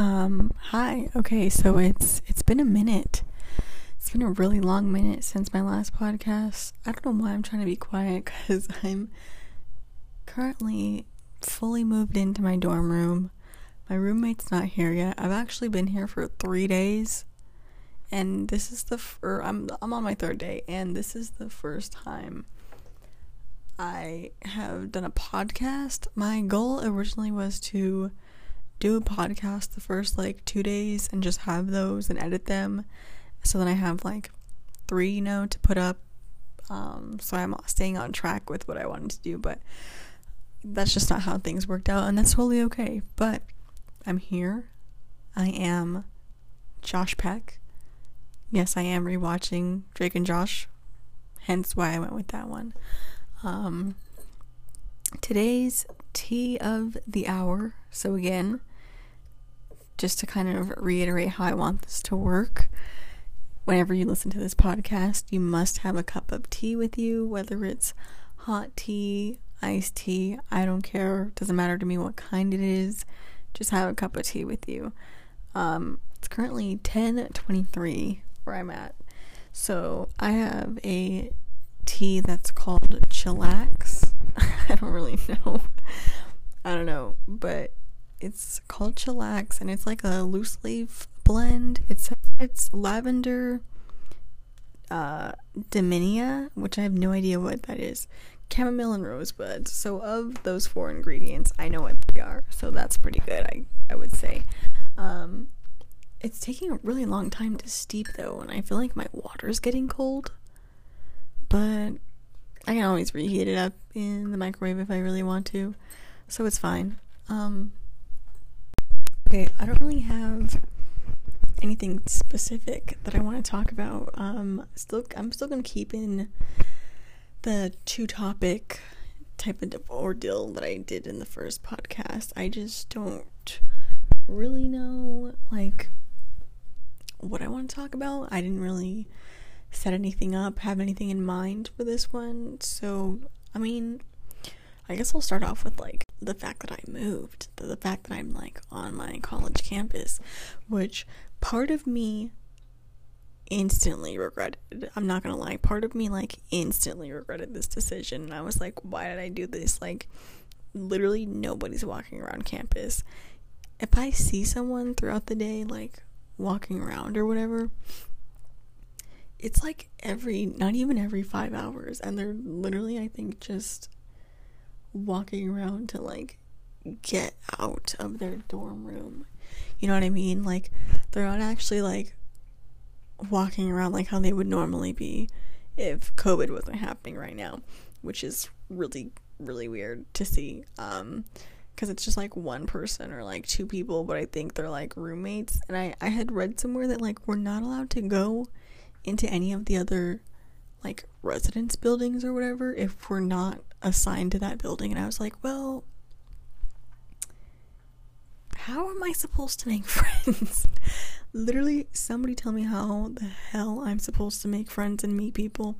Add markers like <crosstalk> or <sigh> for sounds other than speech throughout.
Um, hi. Okay, so it's it's been a minute. It's been a really long minute since my last podcast. I don't know why I'm trying to be quiet cuz <laughs> I'm currently fully moved into my dorm room. My roommate's not here yet. I've actually been here for 3 days. And this is the fir- I'm I'm on my third day and this is the first time I have done a podcast. My goal originally was to do a podcast the first like two days and just have those and edit them. So then I have like three, you know, to put up. Um, so I'm staying on track with what I wanted to do, but that's just not how things worked out, and that's totally okay. But I'm here. I am Josh Peck. Yes, I am rewatching Drake and Josh, hence why I went with that one. Um, today's tea of the hour. So, again, just to kind of reiterate how I want this to work, whenever you listen to this podcast, you must have a cup of tea with you, whether it's hot tea, iced tea, I don't care. Doesn't matter to me what kind it is. Just have a cup of tea with you. Um, it's currently 10:23 where I'm at. So, I have a tea that's called Chillax. <laughs> I don't really <laughs> know. I don't know, but it's called Chillax and it's like a loose leaf blend. It's it's lavender uh which I have no idea what that is. Chamomile and rosebud. So of those four ingredients, I know what they are. So that's pretty good, I I would say. Um it's taking a really long time to steep though, and I feel like my water's getting cold but I can always reheat it up in the microwave if I really want to, so it's fine. Um, okay, I don't really have anything specific that I want to talk about. Um, still, I'm still gonna keep in the two topic type of ordeal that I did in the first podcast. I just don't really know like what I want to talk about. I didn't really set anything up, have anything in mind for this one. So, I mean, I guess I'll start off with like the fact that I moved, the, fact that I'm like on my college campus, which part of me instantly regretted. I'm not gonna lie, part of me like instantly regretted this decision. And I was like, why did I do this? Like, literally nobody's walking around campus. If I see someone throughout the day, like walking around or whatever, it's like every not even every five hours and they're literally i think just walking around to like get out of their dorm room. You know what i mean? Like they're not actually like walking around like how they would normally be if covid wasn't happening right now which is really really weird to see um because it's just like one person or like two people but i think they're like roommates. And i i had read somewhere that like we're not allowed to go into any of the other like residence buildings or whatever if we're not assigned to that building. And I was like, well, how am I supposed to make <laughs> friends? Literally, somebody tell me how the hell I'm supposed to make friends and meet people.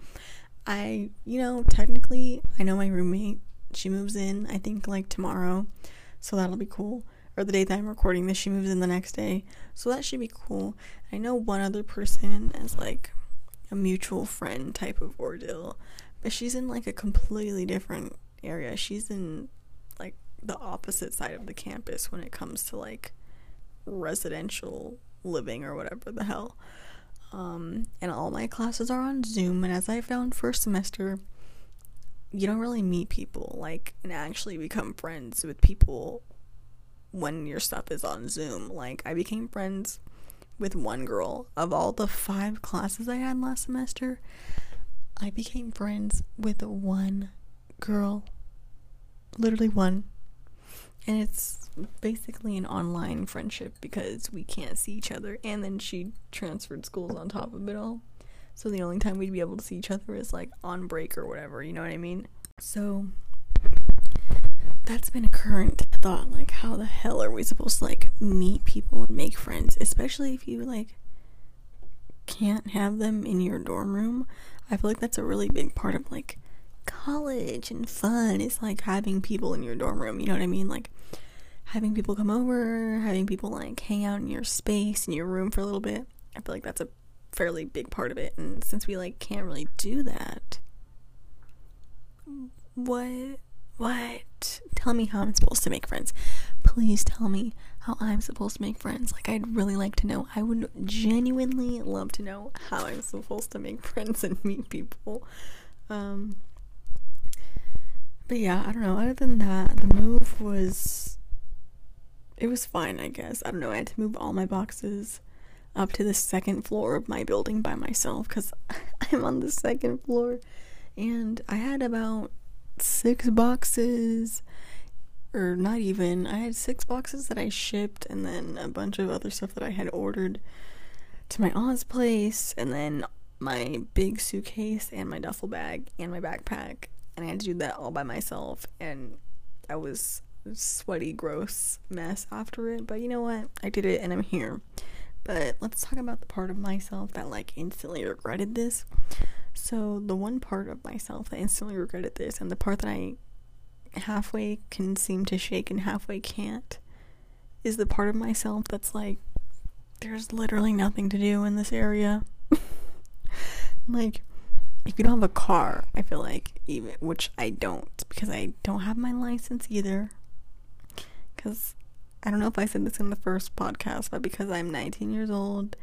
I, you know, technically, I know my roommate. She moves in, I think, like tomorrow. So that'll be cool. Or the day that I'm recording this, she moves in the next day. So that should be cool. I know one other person as like a mutual friend type of ordeal, but she's in like a completely different area. She's in like the opposite side of the campus when it comes to like residential living or whatever the hell. Um, and all my classes are on Zoom, and as I found first semester, you don't really meet people like and actually become friends with people when your stuff is on Zoom. Like I became friends with one girl. Of all the five classes I had last semester, I became friends with one girl. Literally one. And it's basically an online friendship because we can't see each other. And then she transferred schools on top of it all. So the only time we'd be able to see each other is like on break or whatever, you know what I mean? So that's been a current thought like how the hell are we supposed to like meet people and make friends especially if you like can't have them in your dorm room i feel like that's a really big part of like college and fun is like having people in your dorm room you know what i mean like having people come over, having people like hang out in your space, in your room for a little bit. I feel like that's a fairly big part of it. And since we like can't really do that, what what? Tell me how I'm supposed to make friends. Please tell me how I'm supposed to make friends. Like I'd really like to know. I would genuinely love to know how I'm supposed to make <laughs> friends and meet people. Um but yeah, I don't know. Other than that, the move was it was fine, I guess. I don't know. I had to move all my boxes up to the second floor of my building by myself cuz <laughs> I'm on the second floor and I had about six boxes or not even. I had six boxes that i shipped and then a bunch of other stuff that i had ordered to my aunt's place and then my big suitcase and my duffel bag and my backpack. And i had to do that all by myself and i was sweaty gross mess after it. But you know what? I did it and i'm here. But let's talk about the part of myself that like instantly regretted this so, the one part of myself that instantly regretted this, and the part that I halfway can seem to shake and halfway can't, is the part of myself that's like, there's literally nothing to do in this area. <laughs> like, if you don't have a car, I feel like, even, which I don't, because I don't have my license either. Because I don't know if I said this in the first podcast, but because I'm 19 years old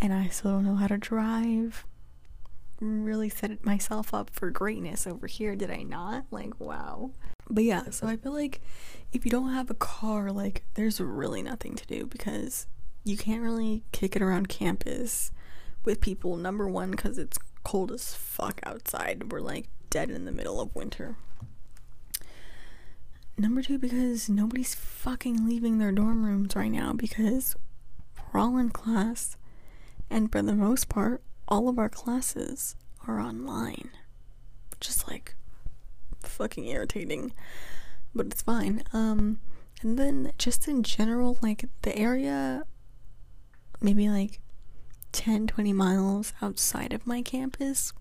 and I still don't know how to drive really set myself up for greatness over here, did I not? Like, wow. But yeah, so I feel like if you don't have a car, like, there's really nothing to do because you can't really kick it around campus with people. Number one, because it's cold as fuck outside. We're like dead in the middle of winter. Number two, because nobody's fucking leaving their dorm rooms right now because we're all in class. And for the most part, all of our classes are online. Just like fucking irritating. But it's fine. Um and then just in general, like the area maybe like 10 20 miles outside of my campus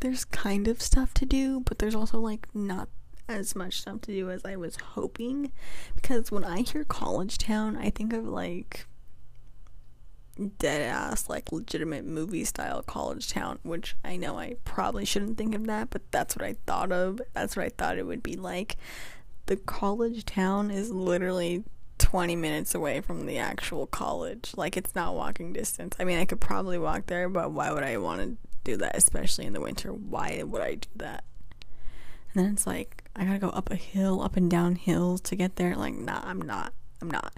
there's kind of stuff to do but there's also like not as much stuff to do as I was hoping because when I hear college town I think of like dead ass like legitimate movie style college town which i know i probably shouldn't think of that but that's what i thought of. That's what i thought it would be like. The college town is literally 20 minutes away from the actual college. Like it's not walking distance. I mean i could probably walk there but why would i want to do that especially in the winter? Why would i do that? And then it's like i gotta go up a hill up and down hills to get there. Like nah i'm not. I'm not.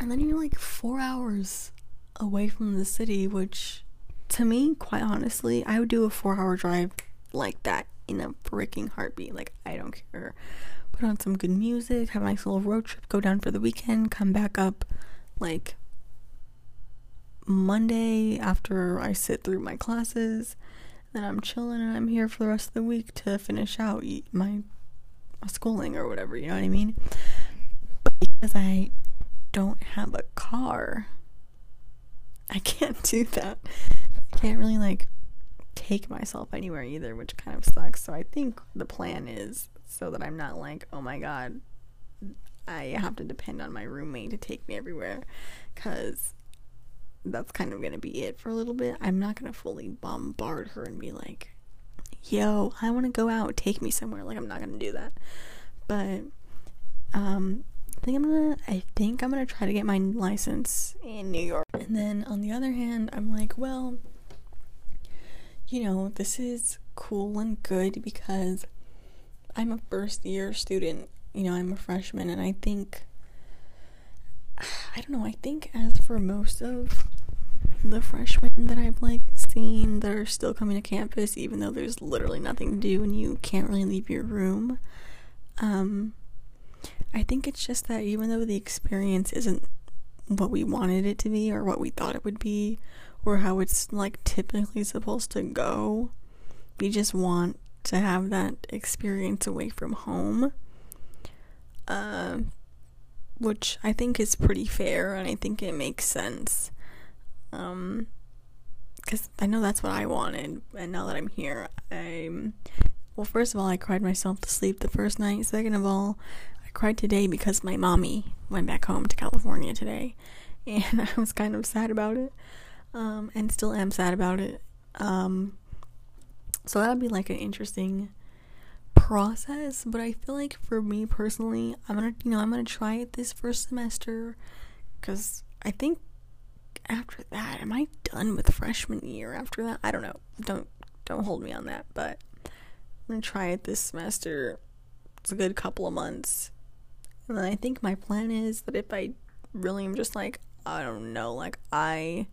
And then you're like four hours away from the city, which to me, quite honestly, I would do a four hour drive like that in a freaking heartbeat. Like, I don't care. Put on some good music, have a nice little road trip, go down for the weekend, come back up like Monday after I sit through my classes. Then I'm chilling and I'm here for the rest of the week to finish out my, my schooling or whatever, you know what I mean? But because I don't have a car, <laughs> I can't do that. I can't really like take myself anywhere either, which kind of sucks. So I think the plan is so that I'm not like, oh my god, I have to depend on my roommate to take me everywhere cuz that's kind of going to be it for a little bit. I'm not going to fully bombard her and be like, "Yo, I want to go out, take me somewhere." Like I'm not going to do that. But um I think I'm gonna I think I'm gonna try to get my license in New York. And then on the other hand, I'm like, well, you know, this is cool and good because I'm a first year student. You know, I'm a freshman and I think I don't know, I think as for most of the freshmen that I've like seen that are still coming to campus even though there's literally nothing to do and you can't really leave your room um I think it's just that even though the experience isn't what we wanted it to be or what we thought it would be or how it's like typically supposed to go, we just want to have that experience away from home. Uh, which I think is pretty fair and I think it makes sense. Um, because I know that's what I wanted, and now that I'm here, I'm well. First of all, I cried myself to sleep the first night. Second of all, cried today because my mommy went back home to California today, <laughs> and I was kind of sad about it, um, and still am sad about it. Um, so that'd be like an interesting process, but I feel like for me personally, I'm gonna, you know, I'm gonna try it this first semester because I think after that, am I done with freshman year after that? I don't know. Don't don't hold me on that, but I'm gonna try it this semester. It's a good couple of months. And I think my plan is that if I really am just like, I don't know, like I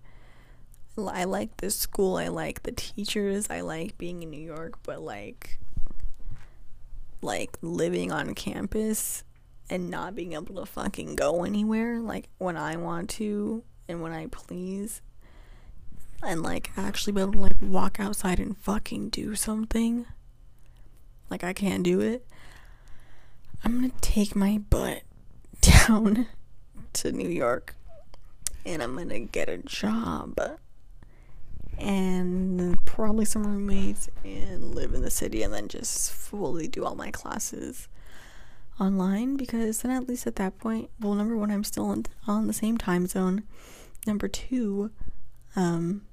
I like this school, I like the teachers, I like being in New York, but like like living on campus and not being able to fucking go anywhere like when I want to and when I please and like actually be able to like walk outside and fucking do something like I can't do it I'm gonna take my butt <laughs> down to New York and I'm gonna get a job and probably some roommates and live in the city and then just fully do all my classes online because then at least at that point well number one i'm still on, on the same time zone. Number two um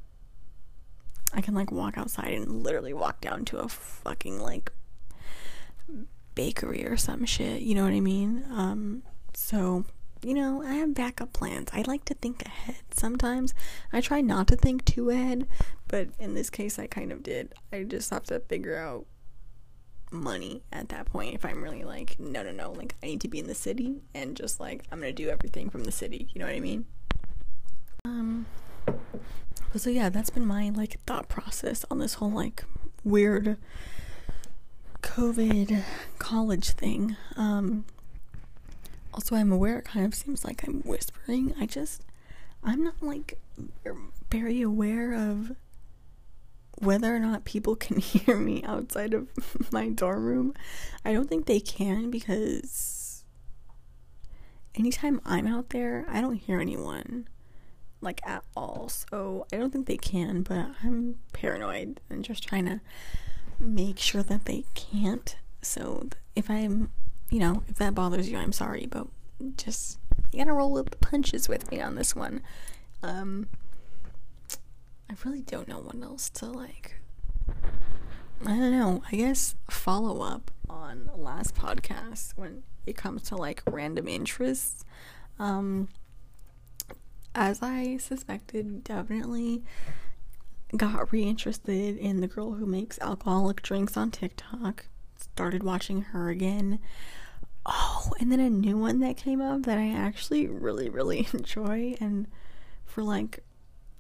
i can like walk outside and literally walk down to a fucking like bakery or some shit you know what i mean um so you know, I have backup plans. I like to think ahead. Sometimes I try not to think too ahead, but in this case, I kind of did. I just have to figure out money at that point if I'm really like, no, no, no, like I need to be in the city and just like I'm gonna do everything from the city. You know what I mean? Um, so yeah, that's been my like thought process on this whole like weird COVID college thing. Um, also, I'm aware it kind of seems like I'm whispering. I just, I'm not like very aware of whether or not people <laughs> can hear me outside of <laughs> my dorm room. I don't think they can because anytime I'm out there, I don't hear anyone like at all. So I don't think they can, but I'm paranoid and just trying to make sure that they can't. So if I'm you know, if that bothers you, I'm sorry, but just you gotta roll with the punches with me on this one. Um, I really don't know what else to like. I don't know. I guess follow up on last podcast when it comes to like random interests. Um, as I suspected, definitely got reinterested in the girl who makes alcoholic drinks on TikTok. Started watching her again. Oh, and then a new one that came up that I actually really, really <laughs> enjoy. And for like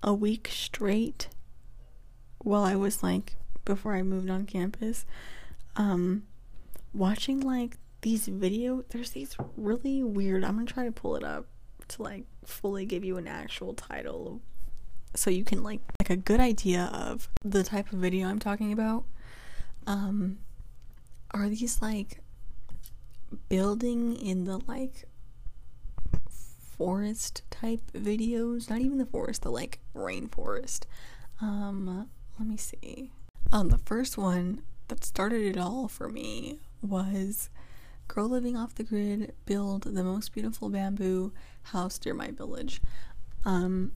a week straight, while I was like, before I moved on campus, um, watching like these video, there's these really weird, I'm gonna try to pull it up to like fully give you an actual title so you can like like a good idea of the type of video I'm talking about. Um, are these like building in the like forest type videos? Not even the forest the like rainforest. Um let me see. Um the first one that started it all for me was girl living off the grid build the most beautiful bamboo house near my village. Um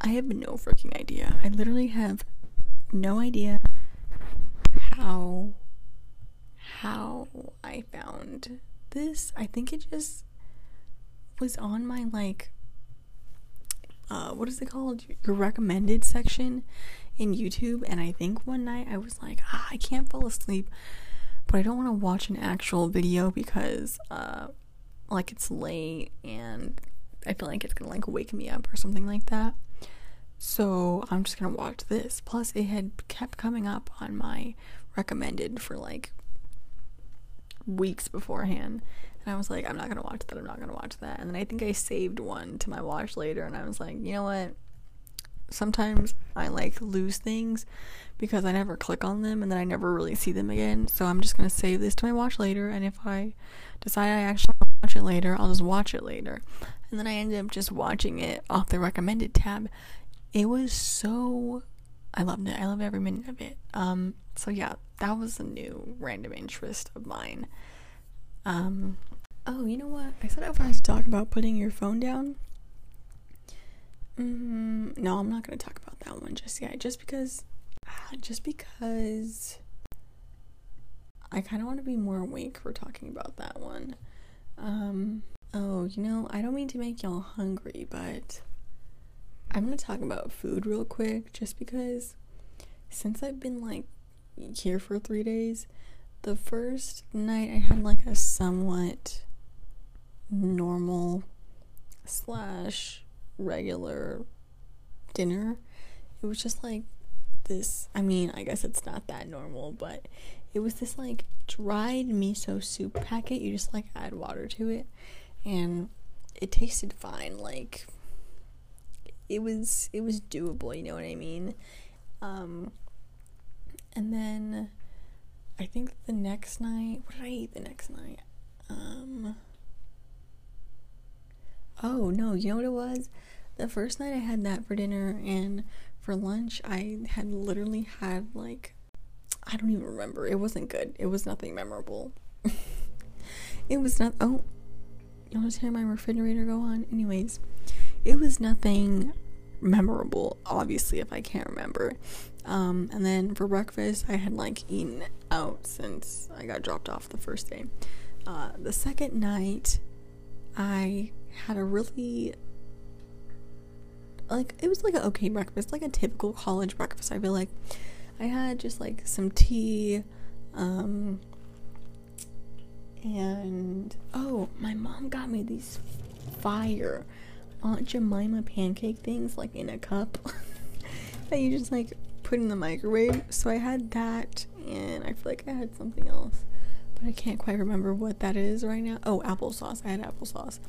i have no freaking idea i literally have no idea how how I found this. I think it just was on my like uh what is it called? Your recommended section in YouTube and I think one night I was like, ah, I can't fall asleep, but I don't want to watch an actual video because uh like it's late and I feel like it's gonna like wake me up or something like that. So I'm just gonna watch this. Plus, it had kept coming up on my recommended for like weeks beforehand. And I was like, I'm not gonna watch that, I'm not gonna watch that. And then I think I saved one to my watch later and I was like, you know what? Sometimes I like lose things because I never click on them and then I never really see them again. So I'm just gonna save this to my watch later and if I decide I actually watch it later, I'll just watch it later. And then I ended up just watching it off the recommended tab. It was so I loved it. I love every minute of it. Um, so yeah, that was a new random interest of mine. Um, Oh, you know what? I said I wanted to talk about putting your phone down. Mm, no, I'm not going to talk about that one just yet. Just because, just because I kind of want to be more awake for talking about that one. Um, oh, you know, I don't mean to make y'all hungry, but I'm going to talk about food real quick just because since I've been like here for three days, the first night I had like a somewhat normal slash regular dinner. It was just like this. I mean, I guess it's not that normal, but it was this like dried miso soup packet. You just like add water to it, and it tasted fine. Like it was, it was doable. You know what I mean? Um, and then I think the next night, what did I eat the next night? Um, oh no, you know what it was? The first night I had that for dinner, and for lunch, I had literally had like, I don't even remember. It wasn't good. It was nothing memorable. <laughs> it was not, oh, you want to hear my refrigerator go on? Anyways, it was nothing memorable, obviously, if I can't remember. Um, and then for breakfast, I had like eaten out since I got dropped off the first day. Uh, the second night, I had a really like it was like an okay breakfast, like a typical college breakfast. I feel like I had just like some tea, um, and oh, my mom got me these fire Aunt Jemima pancake things like in a cup <laughs> that you just like put in the microwave. So I had that, and I feel like I had something else, but I can't quite remember what that is right now. Oh, applesauce. I had applesauce.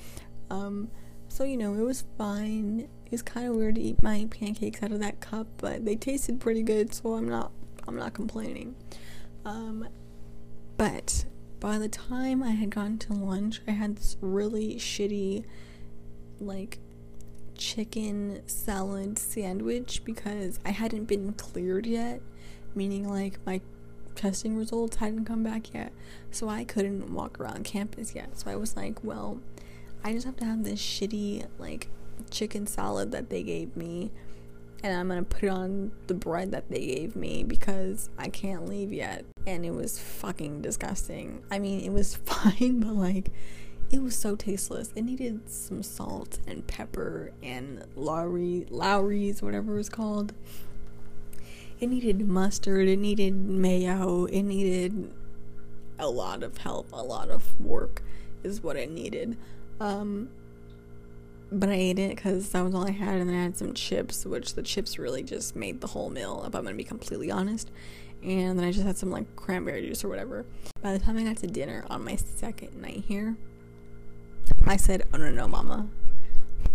Um, so you know, it was fine. It was kind of weird to eat my pancakes out of that cup, but they tasted pretty good, so I'm not I'm not complaining. Um, but by the time I had gone to lunch, I had this really shitty like chicken salad sandwich because I hadn't been cleared yet, meaning like my testing results hadn't come back yet. So I couldn't walk around campus yet. So I was like, well, I just have to have this shitty like chicken salad that they gave me and I'm gonna put it on the bread that they gave me because I can't leave yet. And it was fucking disgusting. I mean, it was <laughs> fine, but like, it was so tasteless. It needed some salt and pepper and Lawry, Lawry's, whatever it was called. It needed mustard, it needed mayo, it needed a lot of help, a lot of work is what it needed. Um, but I ate it because that was all I had, and then I had some chips, which the chips really just made the whole meal, if I'm gonna be completely honest. And then I just had some like cranberry juice or whatever. By the time I got to dinner on my second night here, I said, Oh no, no, mama.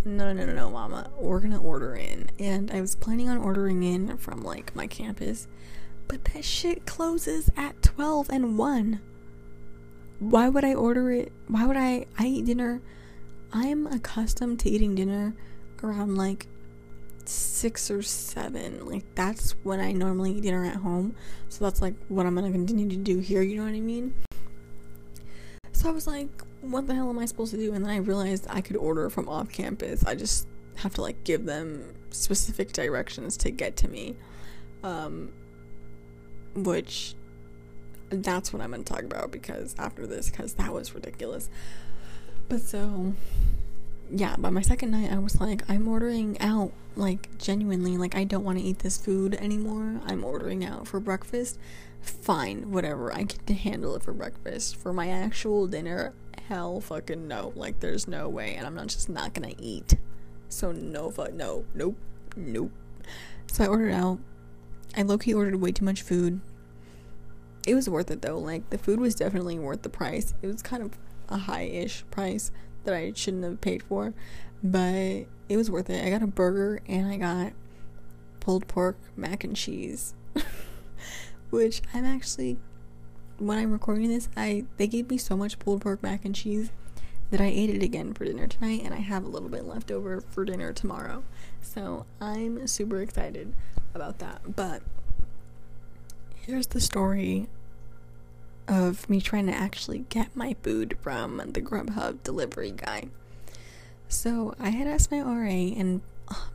No, no, no, no, mama. We're gonna order in. And I was planning on ordering in from like my campus, but that shit closes at 12 and 1. Why would I order it? Why would I? I eat dinner. I'm accustomed to eating dinner around like six or seven. Like that's when I normally eat dinner at home. So that's like what I'm gonna continue to do here, you know what I mean? So I was like, what the hell am I supposed to do? And then I realized I could order from off campus. I just have to like give them specific directions to get to me. Um, which that's what I'm going to talk about because after this, because that was ridiculous. But so, yeah, by my second night, I was like, I'm ordering out, like, genuinely. Like, I don't want to eat this food anymore. I'm ordering out for breakfast. Fine, whatever. I can handle it for breakfast. For my actual dinner, hell fucking no. Like, there's no way. And I'm not just not gonna eat. So, no, fuck, no, nope, nope. So, I ordered out. I low key ordered way too much food. It was worth it though. Like, the food was definitely worth the price. It was kind of a high ish price that I shouldn't have paid for, but it was worth it. I got a burger and I got pulled pork mac and cheese, <laughs> which I'm actually when I'm recording this, I they gave me so much pulled pork mac and cheese that I ate it again for dinner tonight, and I have a little bit left over for dinner tomorrow. So I'm super excited about that. But here's the story of me trying to actually get my food from the Grubhub delivery guy. So I had asked my RA, and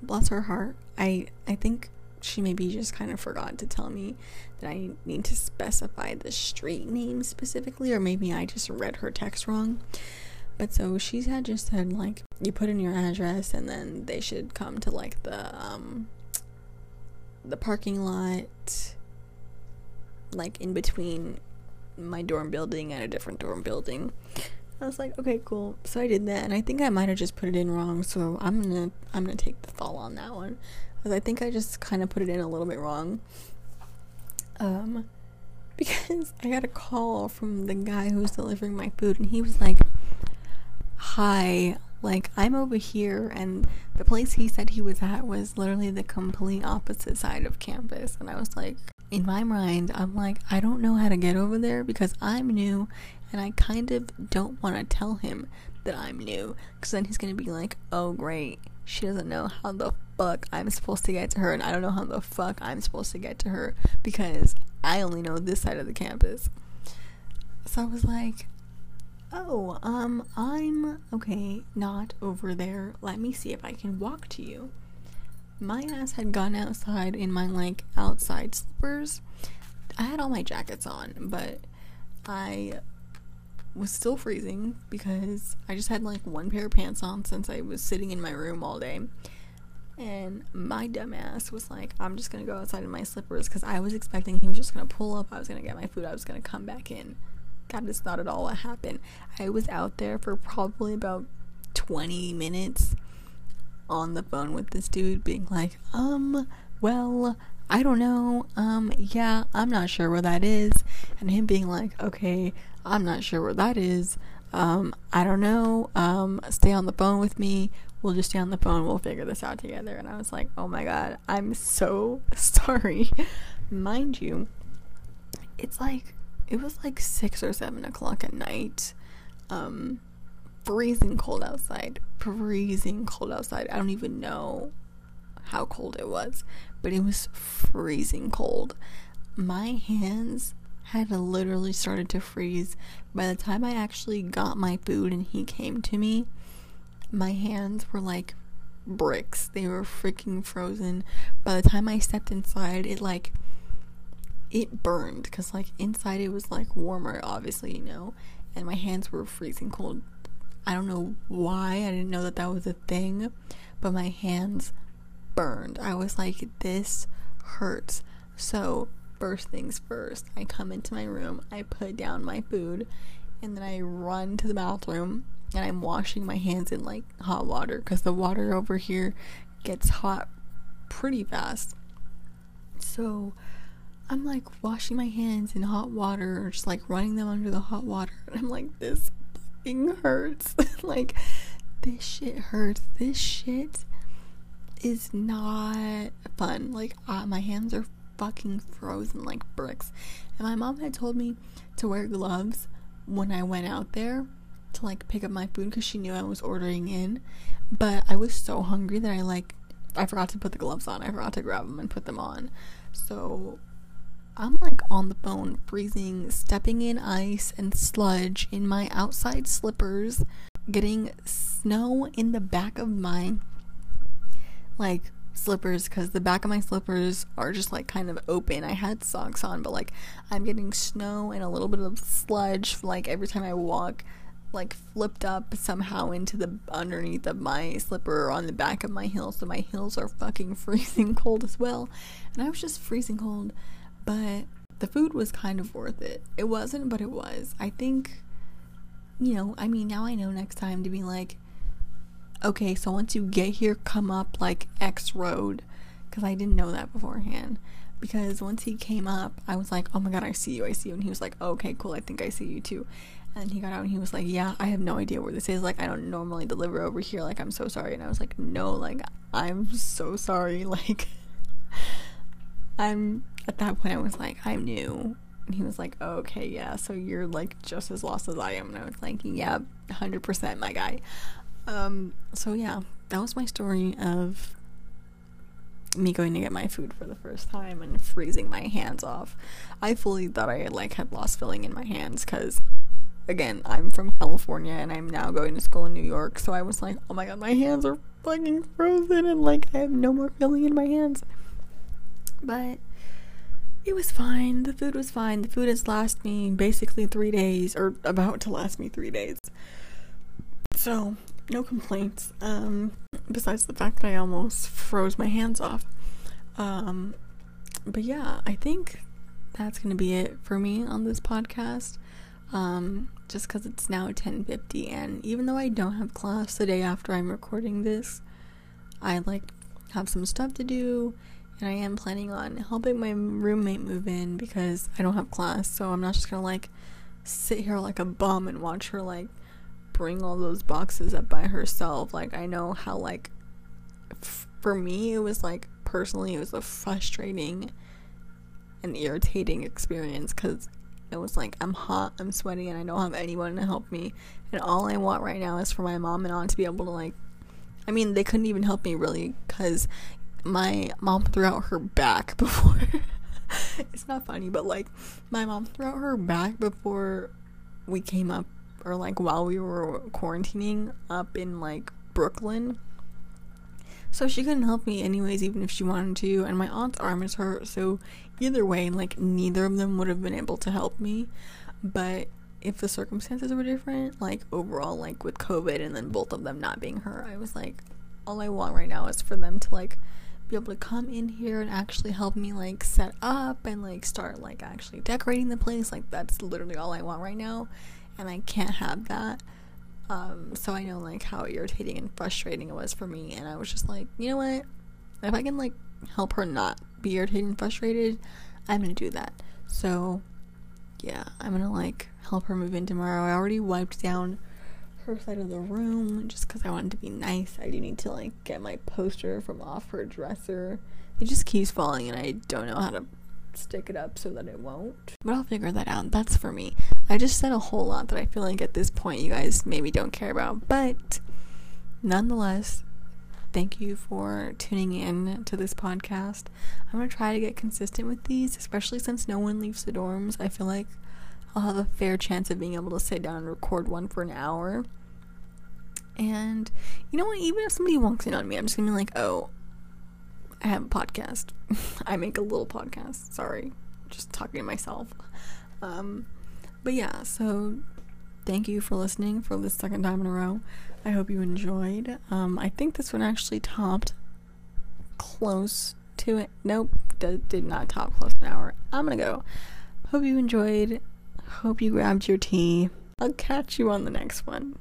bless her heart, I I think she maybe just kind of forgot to tell me that I need to specify the street name specifically, or maybe I just read her text wrong. But so she had just said like you put in your address and then they should come to like the um the parking lot like in between my dorm building and a different dorm building. I was like, okay, cool. So I did that, and I think I might have just put it in wrong. So I'm gonna I'm gonna take the fall on that one, because I think I just kind of put it in a little bit wrong. Um, <laughs> because I got a call from the guy who was delivering my food, and he was like, "Hi, like I'm over here," and the place he said he was at was literally the complete opposite side of campus, and I was like, in my mind, I'm like, I don't know how to get over there because I'm new and I kind of don't want to tell him that I'm new because then he's to be like, oh, great. She doesn't know how the fuck I'm supposed to get to her, and I don't know how the fuck I'm supposed to get to her because I only know this side of the campus. So I was like, oh, um, I'm okay, not over there. Let me see if I can walk to you my ass had gone outside in my like outside slippers. I had all my jackets on, but I was still freezing because I just had like one pair of pants on since I was sitting in my room all day. And my dumbass was like, I'm just gonna go outside in my slippers because I was expecting he was just gonna pull up, I was gonna get my food, I was gonna come back in. That is not at all what happened. I was out there for probably about 20 minutes on the phone with this dude being like, um, well, I don't know. Um, yeah, I'm not sure where that is. And him being like, okay, I'm not sure where that is. Um, I don't know. Um, stay on the phone with me. We'll just stay on the phone. We'll figure this out together. And I was like, oh my god, I'm so <laughs> sorry. Mind you, it's like, it was like six or seven o'clock at night. Um, freezing cold outside. Freezing cold outside. I don't even know how cold it was, but it was freezing cold. My hands had literally started to freeze. By the time I actually got my food and he came to me, my hands were like bricks. They were freaking frozen. By the time I stepped inside, it like it burned because like inside it was like warmer obviously you know and my hands were freezing cold I don't know why. I didn't know that that was a thing, but my hands burned. I was like, this hurts. So, first things first, I come into my room, I put down my food, and then I run to the bathroom and I'm washing my hands in like hot water because the water over here gets hot pretty fast. So, I'm like washing my hands in hot water, or just like running them under the hot water, and I'm like, this fucking hurts. <laughs> like, this shit hurts. This shit is not fun. Like, uh, my hands are fucking frozen like bricks. And my mom had told me to wear gloves when I went out there to like pick up my food because she knew I was ordering in. But I was so hungry that I like I forgot to put the gloves on. I forgot to grab them and put them on. So I'm like on the phone, freezing, stepping in ice and sludge in my outside slippers, getting snow in the back of my like slippers because the back of my slippers are just like kind of open. I had socks on, but like I'm getting snow and a little bit of sludge like every time I walk like flipped up somehow into the underneath of my slipper or on the back of my heel so my heels are fucking <laughs> freezing cold as well and i was just freezing cold but the food was kind of worth it. It wasn't, but it was. I think, you know, I mean, now I know next time to be like, okay, so once you get here, come up like X road. Because I didn't know that beforehand. Because once he came up, I was like, oh my god, I see you, I see you. And he was like, okay, cool, I think I see you too. And he got out and he was like, yeah, I have no idea where this is. Like, I don't normally deliver over here. Like, I'm so sorry. And I was like, no, like, I'm so sorry. <laughs> Like, I'm at that point I was like, I'm new. And he was like, oh, okay, yeah, so you're like just as lost as I am. And I was like, yeah, 100% my guy. Um, so yeah, that was my story of me going to get my food for the first time and freezing my hands off. I fully thought I like had lost feeling in my hands because again, I'm from California and I'm now going to school in New York, so I was like, oh my god, my hands are fucking frozen and like I have no more feeling in my hands. But it was fine. The food was fine. The food has lasted me basically three days, or about to last me three days. So, no complaints. Um, besides the fact that I almost froze my hands off. Um, but yeah, I think that's gonna be it for me on this podcast. Um, just because it's now 10:50, and even though I don't have class the day after I'm recording this, I like have some stuff to do and I am planning on helping my roommate move in because I don't have class, so I'm not just gonna like sit here like a bum and watch her like bring all those boxes up by herself. Like I know how like f- for me it was like personally it was a frustrating and irritating experience cuz it was like I'm hot, I'm sweaty and I don't have anyone to help me and all I want right now is for my mom and aunt to be able to like I mean, they couldn't even help me really because my mom threw out her back <laughs> before. it's not funny, but like my mom threw out her back before we came up, or like while we were quarantining up in like Brooklyn. So she couldn't help me anyways, even if she wanted to. And my aunt's arm is hurt, so either way, like neither of them would have been able to help me. But if the circumstances were different, like overall, like with COVID and then both of them not being hurt, I was like, all I want right now is for them to like be able to come in here and actually help me like set up and like start like actually decorating the place. Like that's literally all I want right now, and I can't have that. Um, so I know like how irritating and frustrating it was for me, and I was just like, you know what? If I can like help her not be irritated and frustrated, I'm gonna do that. So yeah, I'm gonna like help her move in tomorrow. I already wiped down her side of the room just because I wanted to be nice. I do need to like get my poster from off her dresser. It just keeps falling and I don't know how to stick it up so that it won't. But I'll figure that out. That's for me. I just said a whole lot that I feel like at this point you guys maybe don't care about. But nonetheless, thank you for tuning in to this podcast. I'm going to try to get consistent with these, especially since no one leaves the dorms. I feel like I'll have a fair chance of being able to sit down and record one for an hour. And you know what? Even if somebody walks in on me, I'm just gonna be like, oh, I have a podcast. <laughs> I make a little podcast. Sorry, just talking to myself. Um, but yeah, so thank you for listening for the second time in a row. I hope you enjoyed. Um, I think this one actually topped close to it. Nope, d- did not top close to an hour. I'm gonna go. Hope you enjoyed Hope you grabbed your tea. I'll catch you on the next one.